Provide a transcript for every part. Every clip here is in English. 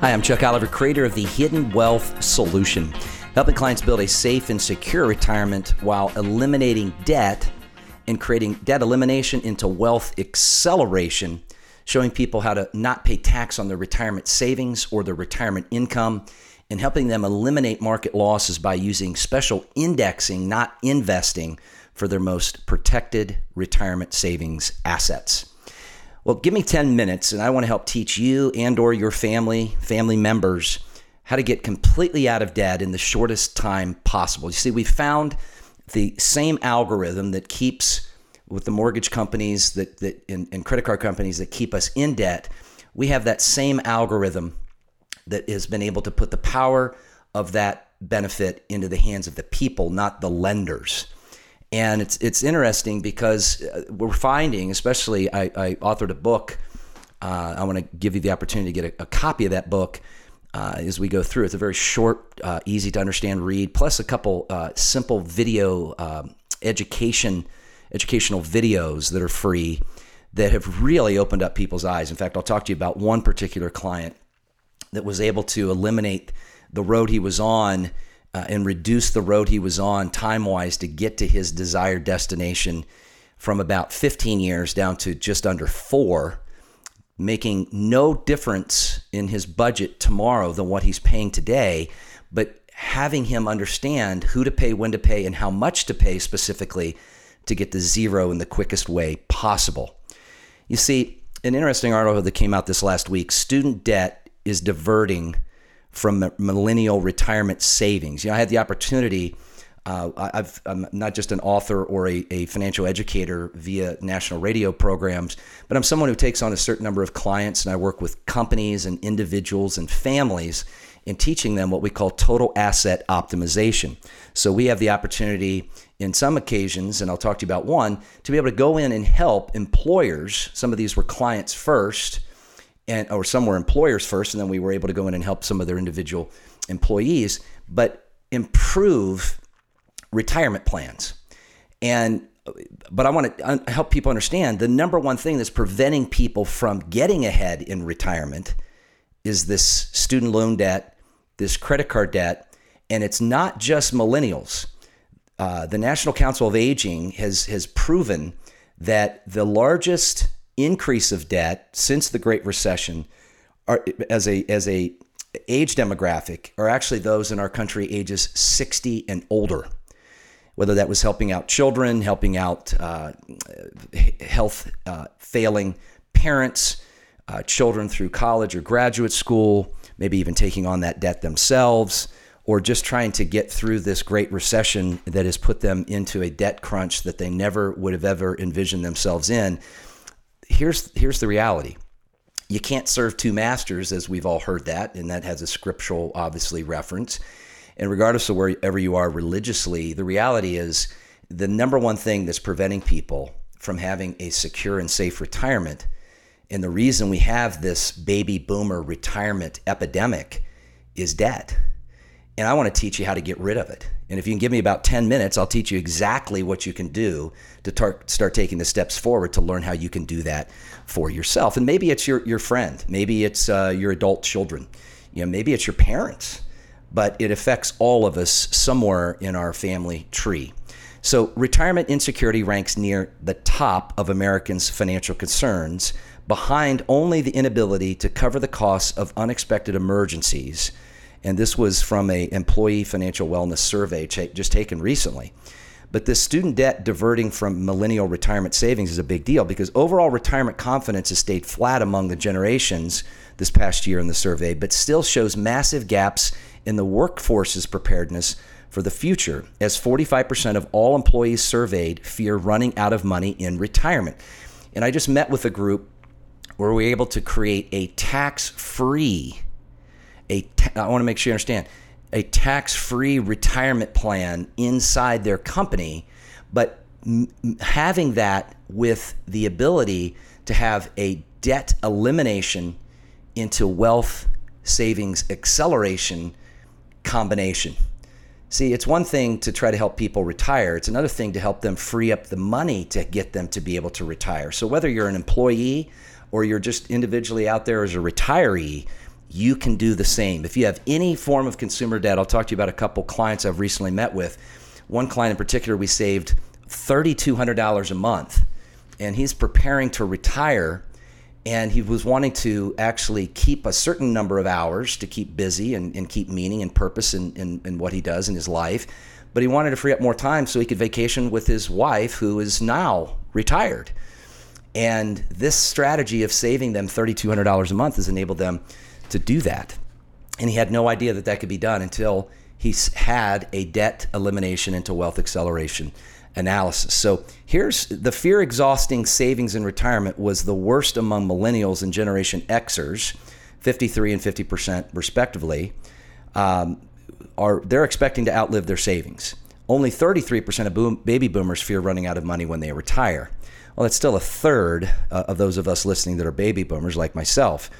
Hi, I'm Chuck Oliver, creator of the Hidden Wealth Solution, helping clients build a safe and secure retirement while eliminating debt and creating debt elimination into wealth acceleration, showing people how to not pay tax on their retirement savings or their retirement income, and helping them eliminate market losses by using special indexing, not investing, for their most protected retirement savings assets. Well, give me 10 minutes and I want to help teach you and or your family, family members how to get completely out of debt in the shortest time possible. You see, we found the same algorithm that keeps with the mortgage companies that, that and, and credit card companies that keep us in debt. We have that same algorithm that has been able to put the power of that benefit into the hands of the people, not the lenders. And it's it's interesting because uh, we're finding, especially I, I authored a book. Uh, I want to give you the opportunity to get a, a copy of that book uh, as we go through. It's a very short, uh, easy to understand read, plus a couple uh, simple video um, education educational videos that are free that have really opened up people's eyes. In fact, I'll talk to you about one particular client that was able to eliminate the road he was on uh, and reduce the road he was on time wise to get to his desired destination from about 15 years down to just under four, making no difference in his budget tomorrow than what he's paying today, but having him understand who to pay, when to pay, and how much to pay specifically to get to zero in the quickest way possible. You see, an interesting article that came out this last week student debt is diverting from millennial retirement savings. You know, I had the opportunity. Uh, i am not just an author or a, a, financial educator via national radio programs, but I'm someone who takes on a certain number of clients, and I work with companies and individuals and families in teaching them what we call total asset optimization. So we have the opportunity in some occasions, and I'll talk to you about one, to be able to go in and help employers. Some of these were clients first and or some were employers first, and then we were able to go in and help some of their individual employees, but improve retirement plans. And but I want to help people understand the number one thing that's preventing people from getting ahead in retirement is this student loan debt, this credit card debt, and it's not just millennials. Uh, the National Council of Aging has has proven that the largest increase of debt since the Great Recession are as a as a age demographic are actually those in our country ages 60 and older. Whether that was helping out children, helping out uh, health uh, failing parents, uh, children through college or graduate school, maybe even taking on that debt themselves, or just trying to get through this great recession that has put them into a debt crunch that they never would have ever envisioned themselves in here's here's the reality. You can't serve two masters, as we've all heard that, and that has a scriptural, obviously, reference. And regardless of wherever you are religiously, the reality is the number one thing that's preventing people from having a secure and safe retirement, and the reason we have this baby boomer retirement epidemic is debt. And I want to teach you how to get rid of it. And if you can give me about 10 minutes, I'll teach you exactly what you can do to tar- start taking the steps forward to learn how you can do that for yourself. And maybe it's your, your friend, maybe it's uh, your adult children, you know, maybe it's your parents, but it affects all of us somewhere in our family tree. So, retirement insecurity ranks near the top of Americans' financial concerns, behind only the inability to cover the costs of unexpected emergencies and this was from a employee financial wellness survey just taken recently. But this student debt diverting from millennial retirement savings is a big deal because overall retirement confidence has stayed flat among the generations this past year in the survey, but still shows massive gaps in the workforce's preparedness for the future, as 45% of all employees surveyed fear running out of money in retirement. And I just met with a group where we were able to create a tax free a ta- I want to make sure you understand a tax-free retirement plan inside their company, but m- having that with the ability to have a debt elimination into wealth savings acceleration combination. See, it's one thing to try to help people retire. It's another thing to help them free up the money to get them to be able to retire. So whether you're an employee or you're just individually out there as a retiree, you can do the same. If you have any form of consumer debt, I'll talk to you about a couple clients I've recently met with. One client in particular, we saved $3,200 a month, and he's preparing to retire. And he was wanting to actually keep a certain number of hours to keep busy and, and keep meaning and purpose in, in, in what he does in his life. But he wanted to free up more time so he could vacation with his wife, who is now retired. And this strategy of saving them $3,200 a month has enabled them to do that. And he had no idea that that could be done until he had a debt elimination into wealth acceleration analysis. So here's the fear exhausting savings in retirement was the worst among millennials and Generation Xers, 53 and 50% respectively. Um, are they're expecting to outlive their savings. Only 33% of boom, baby boomers fear running out of money when they retire. Well, that's still a third uh, of those of us listening that are baby boomers like myself.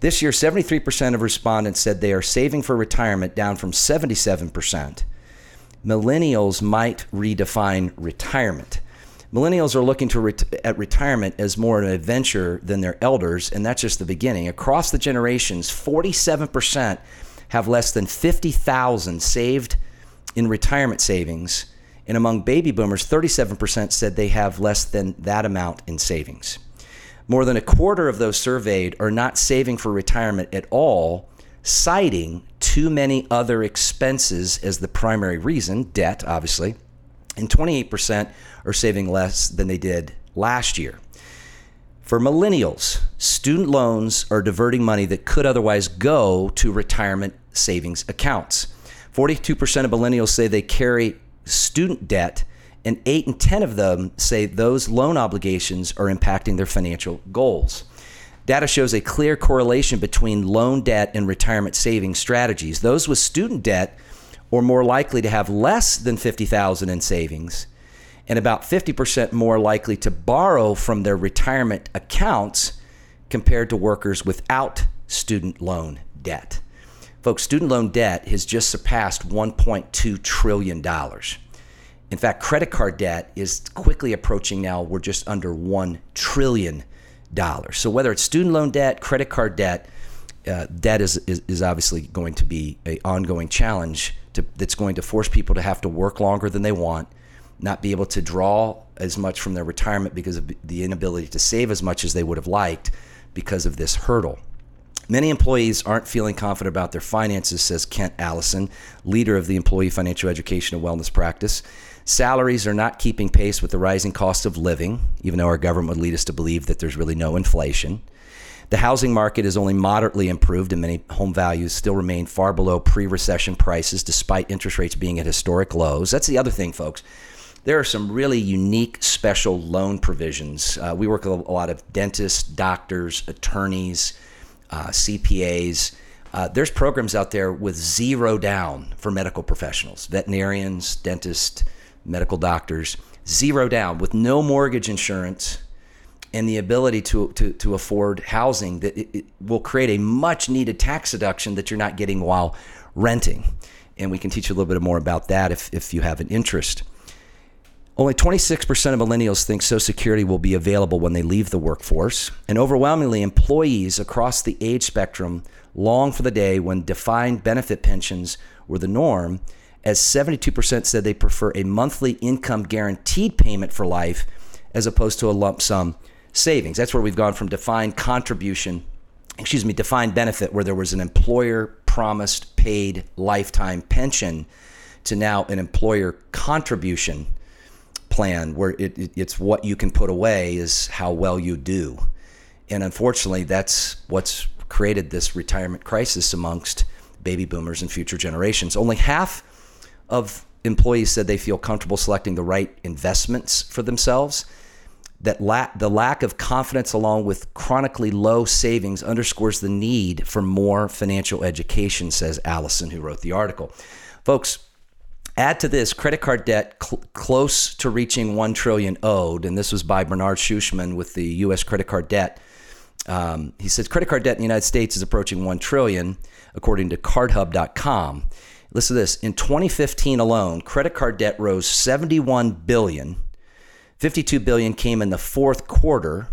This year, 73% of respondents said they are saving for retirement, down from 77%. Millennials might redefine retirement. Millennials are looking to ret- at retirement as more of an adventure than their elders, and that's just the beginning. Across the generations, 47% have less than 50,000 saved in retirement savings, and among baby boomers, 37% said they have less than that amount in savings. More than a quarter of those surveyed are not saving for retirement at all, citing too many other expenses as the primary reason debt, obviously. And 28% are saving less than they did last year. For millennials, student loans are diverting money that could otherwise go to retirement savings accounts. 42% of millennials say they carry student debt and eight and 10 of them say those loan obligations are impacting their financial goals. Data shows a clear correlation between loan debt and retirement savings strategies. Those with student debt are more likely to have less than 50,000 in savings and about 50% more likely to borrow from their retirement accounts compared to workers without student loan debt. Folks, student loan debt has just surpassed $1.2 trillion. In fact, credit card debt is quickly approaching now, we're just under $1 trillion. So whether it's student loan debt, credit card debt, uh, debt is, is, is, obviously going to be an ongoing challenge to, that's going to force people to have to work longer than they want, not be able to draw as much from their retirement because of the inability to save as much as they would have liked because of this hurdle. Many employees aren't feeling confident about their finances, says Kent Allison, leader of the Employee Financial Education and Wellness Practice. Salaries are not keeping pace with the rising cost of living, even though our government would lead us to believe that there's really no inflation. The housing market is only moderately improved, and many home values still remain far below pre recession prices despite interest rates being at historic lows. That's the other thing, folks. There are some really unique special loan provisions. Uh, we work with a lot of dentists, doctors, attorneys, uh, CPAs. Uh, there's programs out there with zero down for medical professionals, veterinarians, dentists, medical doctors, zero down with no mortgage insurance and the ability to, to, to afford housing that it, it will create a much needed tax deduction that you're not getting while renting. And we can teach you a little bit more about that if, if you have an interest. Only 26% of millennials think Social Security will be available when they leave the workforce. And overwhelmingly, employees across the age spectrum long for the day when defined benefit pensions were the norm as 72% said they prefer a monthly income guaranteed payment for life as opposed to a lump sum savings. That's where we've gone from defined contribution, excuse me, defined benefit, where there was an employer promised paid lifetime pension, to now an employer contribution plan where it, it, it's what you can put away is how well you do. And unfortunately, that's what's created this retirement crisis amongst baby boomers and future generations. Only half of employees said they feel comfortable selecting the right investments for themselves. that la- the lack of confidence along with chronically low savings underscores the need for more financial education, says Allison, who wrote the article. Folks, add to this credit card debt cl- close to reaching 1 trillion owed, and this was by Bernard Schuchman with the U.S. credit card debt. Um, he says credit card debt in the United States is approaching 1 trillion, according to cardhub.com. Listen to this. In 2015 alone, credit card debt rose 71 billion 52 billion came in the fourth quarter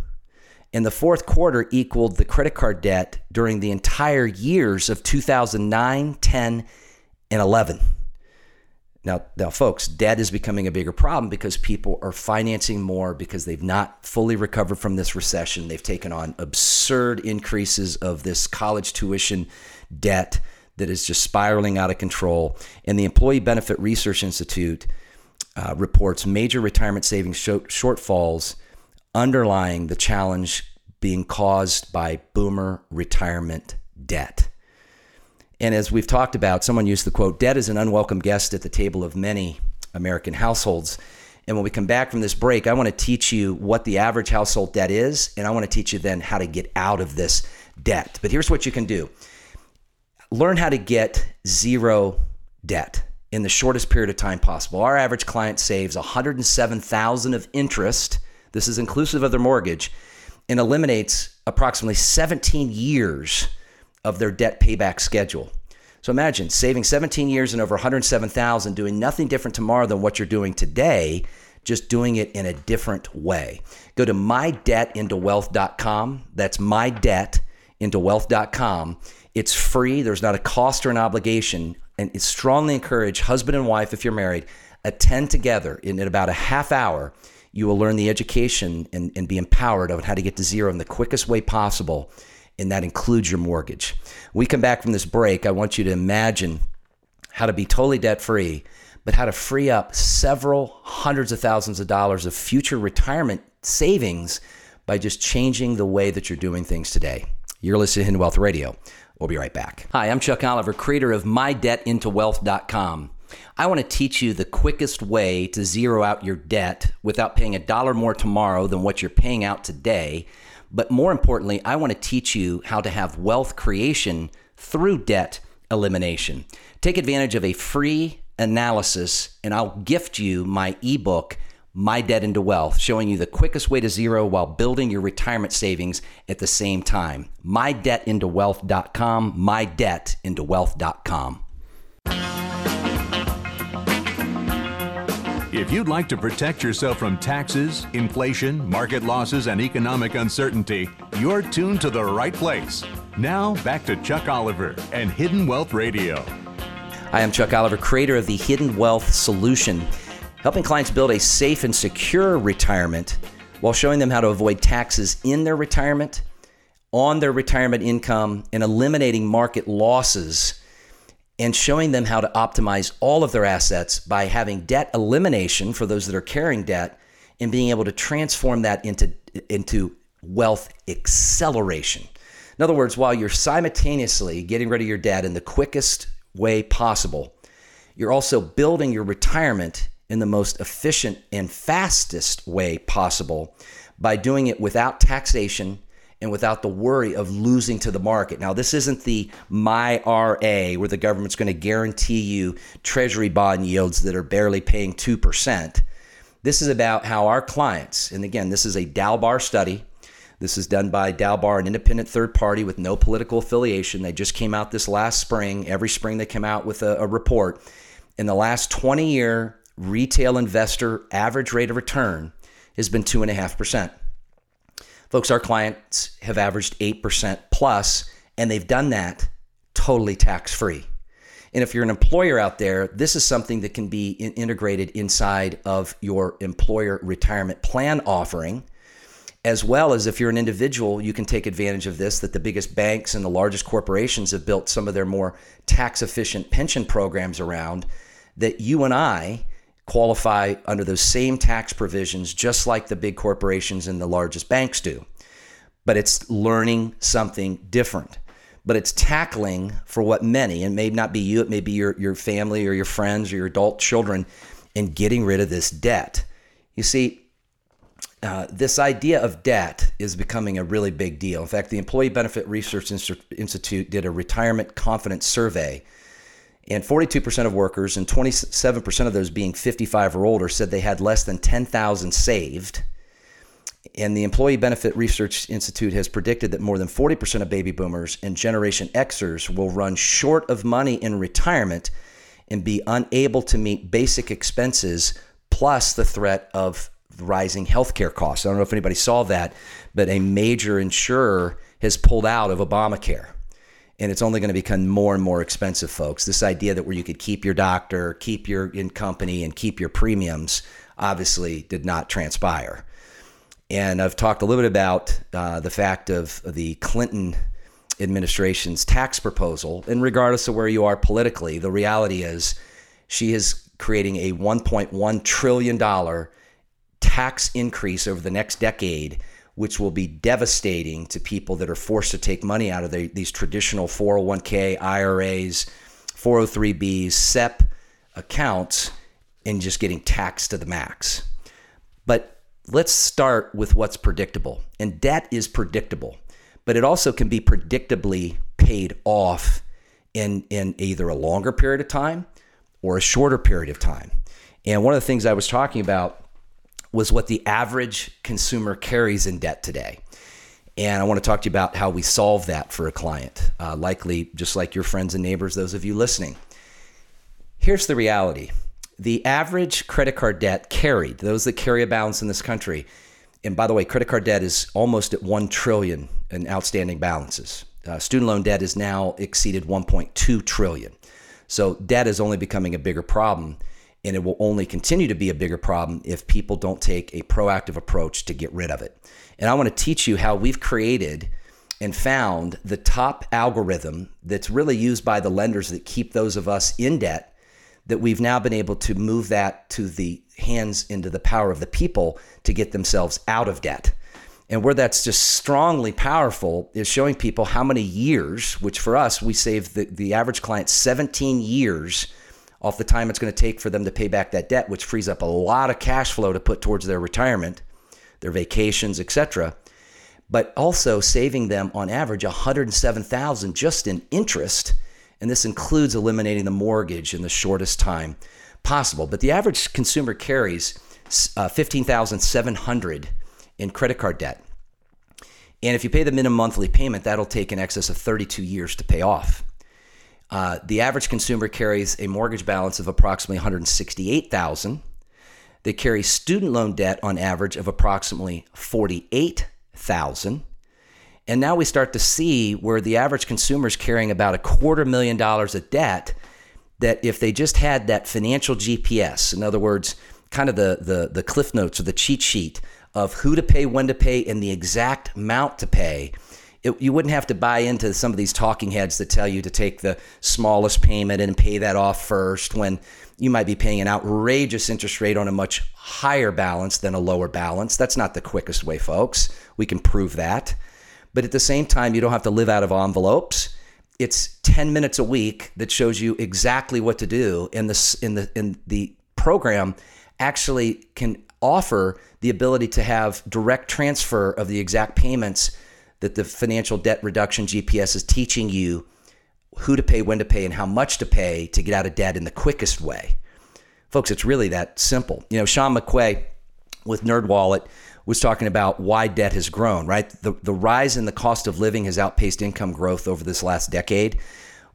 and the fourth quarter equaled the credit card debt during the entire years of 2009 10 and 11 now, now folks debt is becoming a bigger problem because people are financing more because they've not fully recovered from this recession they've taken on absurd increases of this college tuition debt that is just spiraling out of control and the employee benefit research institute uh, reports major retirement savings shortfalls underlying the challenge being caused by boomer retirement debt. And as we've talked about, someone used the quote debt is an unwelcome guest at the table of many American households. And when we come back from this break, I want to teach you what the average household debt is, and I want to teach you then how to get out of this debt. But here's what you can do learn how to get zero debt in the shortest period of time possible. Our average client saves 107,000 of interest. This is inclusive of their mortgage and eliminates approximately 17 years of their debt payback schedule. So imagine saving 17 years and over 107,000 doing nothing different tomorrow than what you're doing today, just doing it in a different way. Go to mydebtintowealth.com. That's mydebtintowealth.com. It's free. There's not a cost or an obligation and it's strongly encourage husband and wife, if you're married, attend together in, about a half hour. You will learn the education and, and be empowered on how to get to zero in the quickest way possible. And that includes your mortgage. We come back from this break. I want you to imagine how to be totally debt free, but how to free up several hundreds of thousands of dollars of future retirement savings by just changing the way that you're doing things today. You're listening to Hidden Wealth Radio. We'll be right back. Hi, I'm Chuck Oliver, creator of MyDebtIntoWealth.com. I want to teach you the quickest way to zero out your debt without paying a dollar more tomorrow than what you're paying out today. But more importantly, I want to teach you how to have wealth creation through debt elimination. Take advantage of a free analysis, and I'll gift you my ebook my Debt into Wealth, showing you the quickest way to zero while building your retirement savings at the same time. MyDebtIntoWealth.com, MyDebtIntoWealth.com. If you'd like to protect yourself from taxes, inflation, market losses, and economic uncertainty, you're tuned to the right place. Now, back to Chuck Oliver and Hidden Wealth Radio. I am Chuck Oliver, creator of the Hidden Wealth Solution helping clients build a safe and secure retirement while showing them how to avoid taxes in their retirement, on their retirement income, and eliminating market losses, and showing them how to optimize all of their assets by having debt elimination for those that are carrying debt and being able to transform that into, into wealth acceleration. In other words, while you're simultaneously getting rid of your debt in the quickest way possible, you're also building your retirement in the most efficient and fastest way possible by doing it without taxation and without the worry of losing to the market. Now, this isn't the MyRA where the government's going to guarantee you treasury bond yields that are barely paying 2%. This is about how our clients, and again, this is a Dalbar study. This is done by Dalbar, an independent third party with no political affiliation. They just came out this last spring. Every spring they come out with a, a report. In the last 20 year retail investor average rate of return has been 2.5%. Folks, our clients have averaged 8% plus, and they've done that totally tax free. And if you're an employer out there, this is something that can be in- integrated inside of your employer retirement plan offering. As well as if you're an individual, you can take advantage of this. That the biggest banks and the largest corporations have built some of their more tax efficient pension programs around that you and I qualify under those same tax provisions, just like the big corporations and the largest banks do. But it's learning something different. But it's tackling for what many, and may not be you, it may be your, your family or your friends or your adult children, and getting rid of this debt. You see, uh, this idea of debt is becoming a really big deal. In fact, the Employee Benefit Research Institute did a retirement confidence survey, and 42% of workers, and 27% of those being 55 or older, said they had less than 10,000 saved. And the Employee Benefit Research Institute has predicted that more than 40% of baby boomers and Generation Xers will run short of money in retirement and be unable to meet basic expenses, plus the threat of rising healthcare costs. I don't know if anybody saw that, but a major insurer has pulled out of Obamacare. And it's only going to become more and more expensive, folks. This idea that where you could keep your doctor, keep your in company, and keep your premiums obviously did not transpire. And I've talked a little bit about uh, the fact of the Clinton administration's tax proposal. And regardless of where you are politically, the reality is she is creating a $1.1 trillion tax increase over the next decade, which will be devastating to people that are forced to take money out of the, these traditional 401k, IRAs, 403bs, SEP accounts, and just getting taxed to the max. But let's start with what's predictable. And debt is predictable, but it also can be predictably paid off in, in either a longer period of time or a shorter period of time. And one of the things I was talking about was what the average consumer carries in debt today. And I want to talk to you about how we solve that for a client, uh, likely just like your friends and neighbors, those of you listening. Here's the reality the average credit card debt carried, those that carry a balance in this country, and by the way, credit card debt is almost at 1 trillion in outstanding balances. Uh, student loan debt is now exceeded 1.2 trillion. So debt is only becoming a bigger problem and it will only continue to be a bigger problem if people don't take a proactive approach to get rid of it. And I want to teach you how we've created and found the top algorithm that's really used by the lenders that keep those of us in debt that we've now been able to move that to the hands into the power of the people to get themselves out of debt. And where that's just strongly powerful is showing people how many years, which for us, we save the, the average client 17 years off the time it's going to take for them to pay back that debt, which frees up a lot of cash flow to put towards their retirement, their vacations, etc. But also saving them on average 107,000 just in interest, and this includes eliminating the mortgage in the shortest time possible. But the average consumer carries uh, 15,700 in credit card debt. And if you pay the minimum monthly payment, that'll take in excess of 32 years to pay off. Uh, the average consumer carries a mortgage balance of approximately 168,000. They carry student loan debt on average of approximately 48,000. And now we start to see where the average consumer is carrying about a quarter million dollars of debt that if they just had that financial GPS, in other words, kind of the, the, the cliff notes or the cheat sheet of who to pay, when to pay, and the exact amount to pay, it, you wouldn't have to buy into some of these talking heads that tell you to take the smallest payment and pay that off first when you might be paying an outrageous interest rate on a much higher balance than a lower balance. That's not the quickest way, folks. We can prove that. But at the same time, you don't have to live out of envelopes. It's 10 minutes a week that shows you exactly what to do. And the, in the, in the program actually can offer the ability to have direct transfer of the exact payments that the financial debt reduction GPS is teaching you who to pay, when to pay, and how much to pay to get out of debt in the quickest way. Folks, it's really that simple. You know, Sean McQuay with NerdWallet was talking about why debt has grown, right? The, the rise in the cost of living has outpaced income growth over this last decade.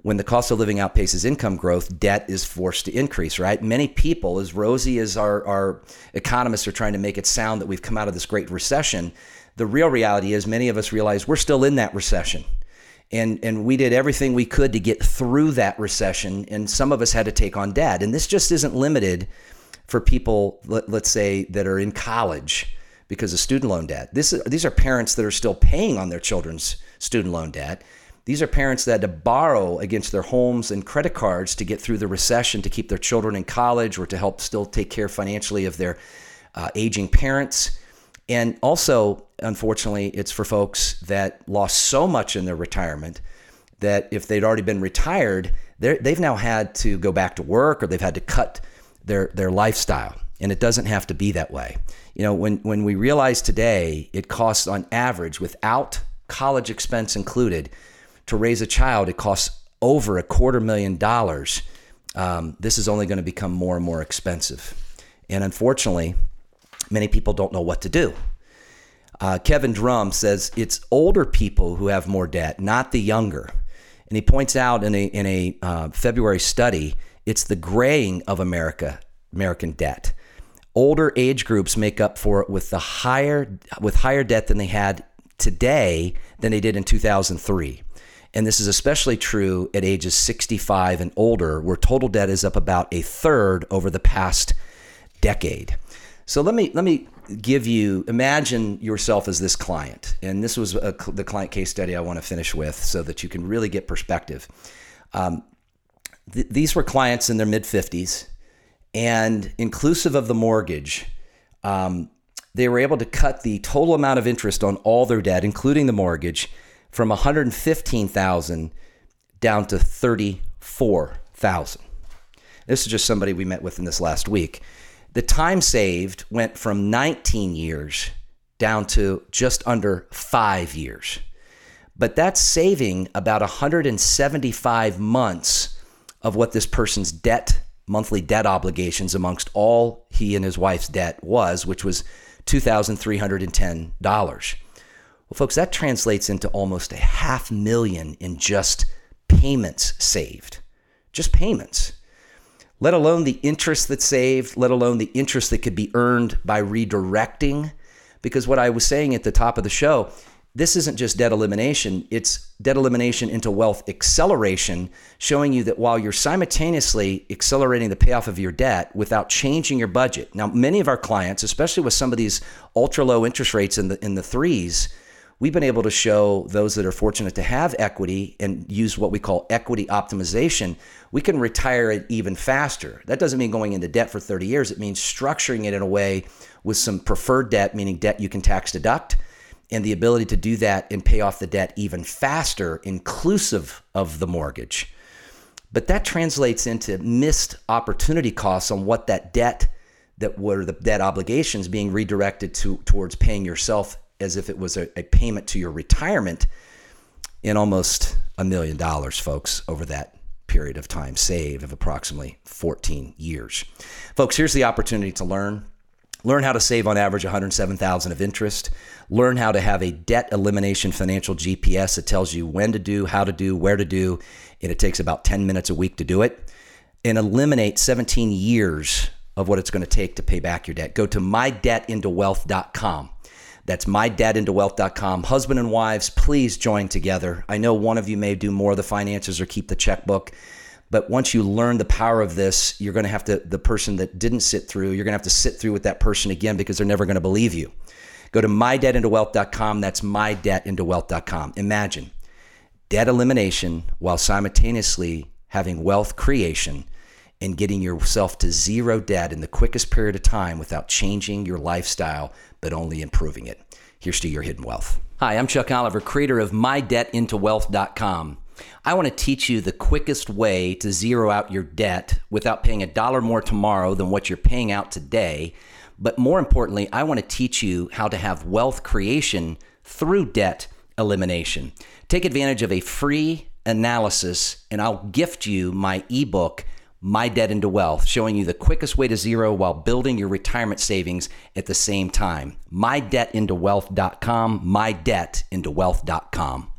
When the cost of living outpaces income growth, debt is forced to increase, right? Many people, as rosy as our, our economists are trying to make it sound that we've come out of this great recession, the real reality is many of us realize we're still in that recession. And, and we did everything we could to get through that recession. And some of us had to take on debt. And this just isn't limited for people, let, us say, that are in college because of student loan debt. This, these are parents that are still paying on their children's student loan debt. These are parents that had to borrow against their homes and credit cards to get through the recession to keep their children in college or to help still take care financially of their uh, aging parents. And also, unfortunately, it's for folks that lost so much in their retirement that if they'd already been retired, they've now had to go back to work or they've had to cut their, their lifestyle. and it doesn't have to be that way. You know, when, when we realize today it costs on average, without college expense included, to raise a child, it costs over a quarter million dollars. Um, this is only going to become more and more expensive. And unfortunately, many people don't know what to do. Uh, Kevin Drum says it's older people who have more debt, not the younger. And he points out in a, in a uh, February study, it's the graying of America, American debt. Older age groups make up for it with the higher with higher debt than they had today than they did in 2003. And this is especially true at ages 65 and older, where total debt is up about a third over the past decade. So let me let me give you imagine yourself as this client, and this was a, the client case study I want to finish with, so that you can really get perspective. Um, th- these were clients in their mid 50s, and inclusive of the mortgage. Um, they were able to cut the total amount of interest on all their debt, including the mortgage, from 115,000 down to 34,000. This is just somebody we met with in this last week. The time saved went from 19 years down to just under 5 years. But that's saving about 175 months of what this person's debt monthly debt obligations amongst all he and his wife's debt was, which was $2,310. Well, folks, that translates into almost a half million in just payments saved. Just payments. Let alone the interest that's saved, let alone the interest that could be earned by redirecting. Because what I was saying at the top of the show, this isn't just debt elimination, it's debt elimination into wealth acceleration, showing you that while you're simultaneously accelerating the payoff of your debt without changing your budget. Now, many of our clients, especially with some of these ultra low interest rates in the in the threes, we've been able to show those that are fortunate to have equity and use what we call equity optimization, we can retire it even faster. That doesn't mean going into debt for 30 years, it means structuring it in a way with some preferred debt, meaning debt you can tax deduct, and the ability to do that and pay off the debt even faster, inclusive of the mortgage. But that translates into missed opportunity costs on what that debt that were the debt obligations being redirected to towards paying yourself as if it was a, a payment to your retirement in almost a million dollars, folks, over that period of time saved of approximately 14 years. Folks, here's the opportunity to learn. Learn how to save on average 107,000 of interest. Learn how to have a debt elimination financial GPS that tells you when to do, how to do, where to do, and it takes about 10 minutes a week to do it. And eliminate 17 years of what it's going to take to pay back your debt. Go to mydebtintowealth.com. That's mydebtintowealth.com. Husband and wives, please join together. I know one of you may do more of the finances or keep the checkbook, but once you learn the power of this, you're going to have to, the person that didn't sit through, you're going to have to sit through with that person again because they're never going to believe you. Go to mydebtintowealth.com. That's mydebtintowealth.com. Imagine debt elimination while simultaneously having wealth creation and getting yourself to zero debt in the quickest period of time without changing your lifestyle, but only improving it. Here's to your hidden wealth. Hi, I'm Chuck Oliver, creator of MyDebtIntoWealth.com. I want to teach you the quickest way to zero out your debt without paying a dollar more tomorrow than what you're paying out today. But more importantly, I want to teach you how to have wealth creation through debt elimination. Take advantage of a free analysis, and I'll gift you my ebook my Debt into Wealth, showing you the quickest way to zero while building your retirement savings at the same time. MyDebtIntoWealth.com, MyDebtIntoWealth.com.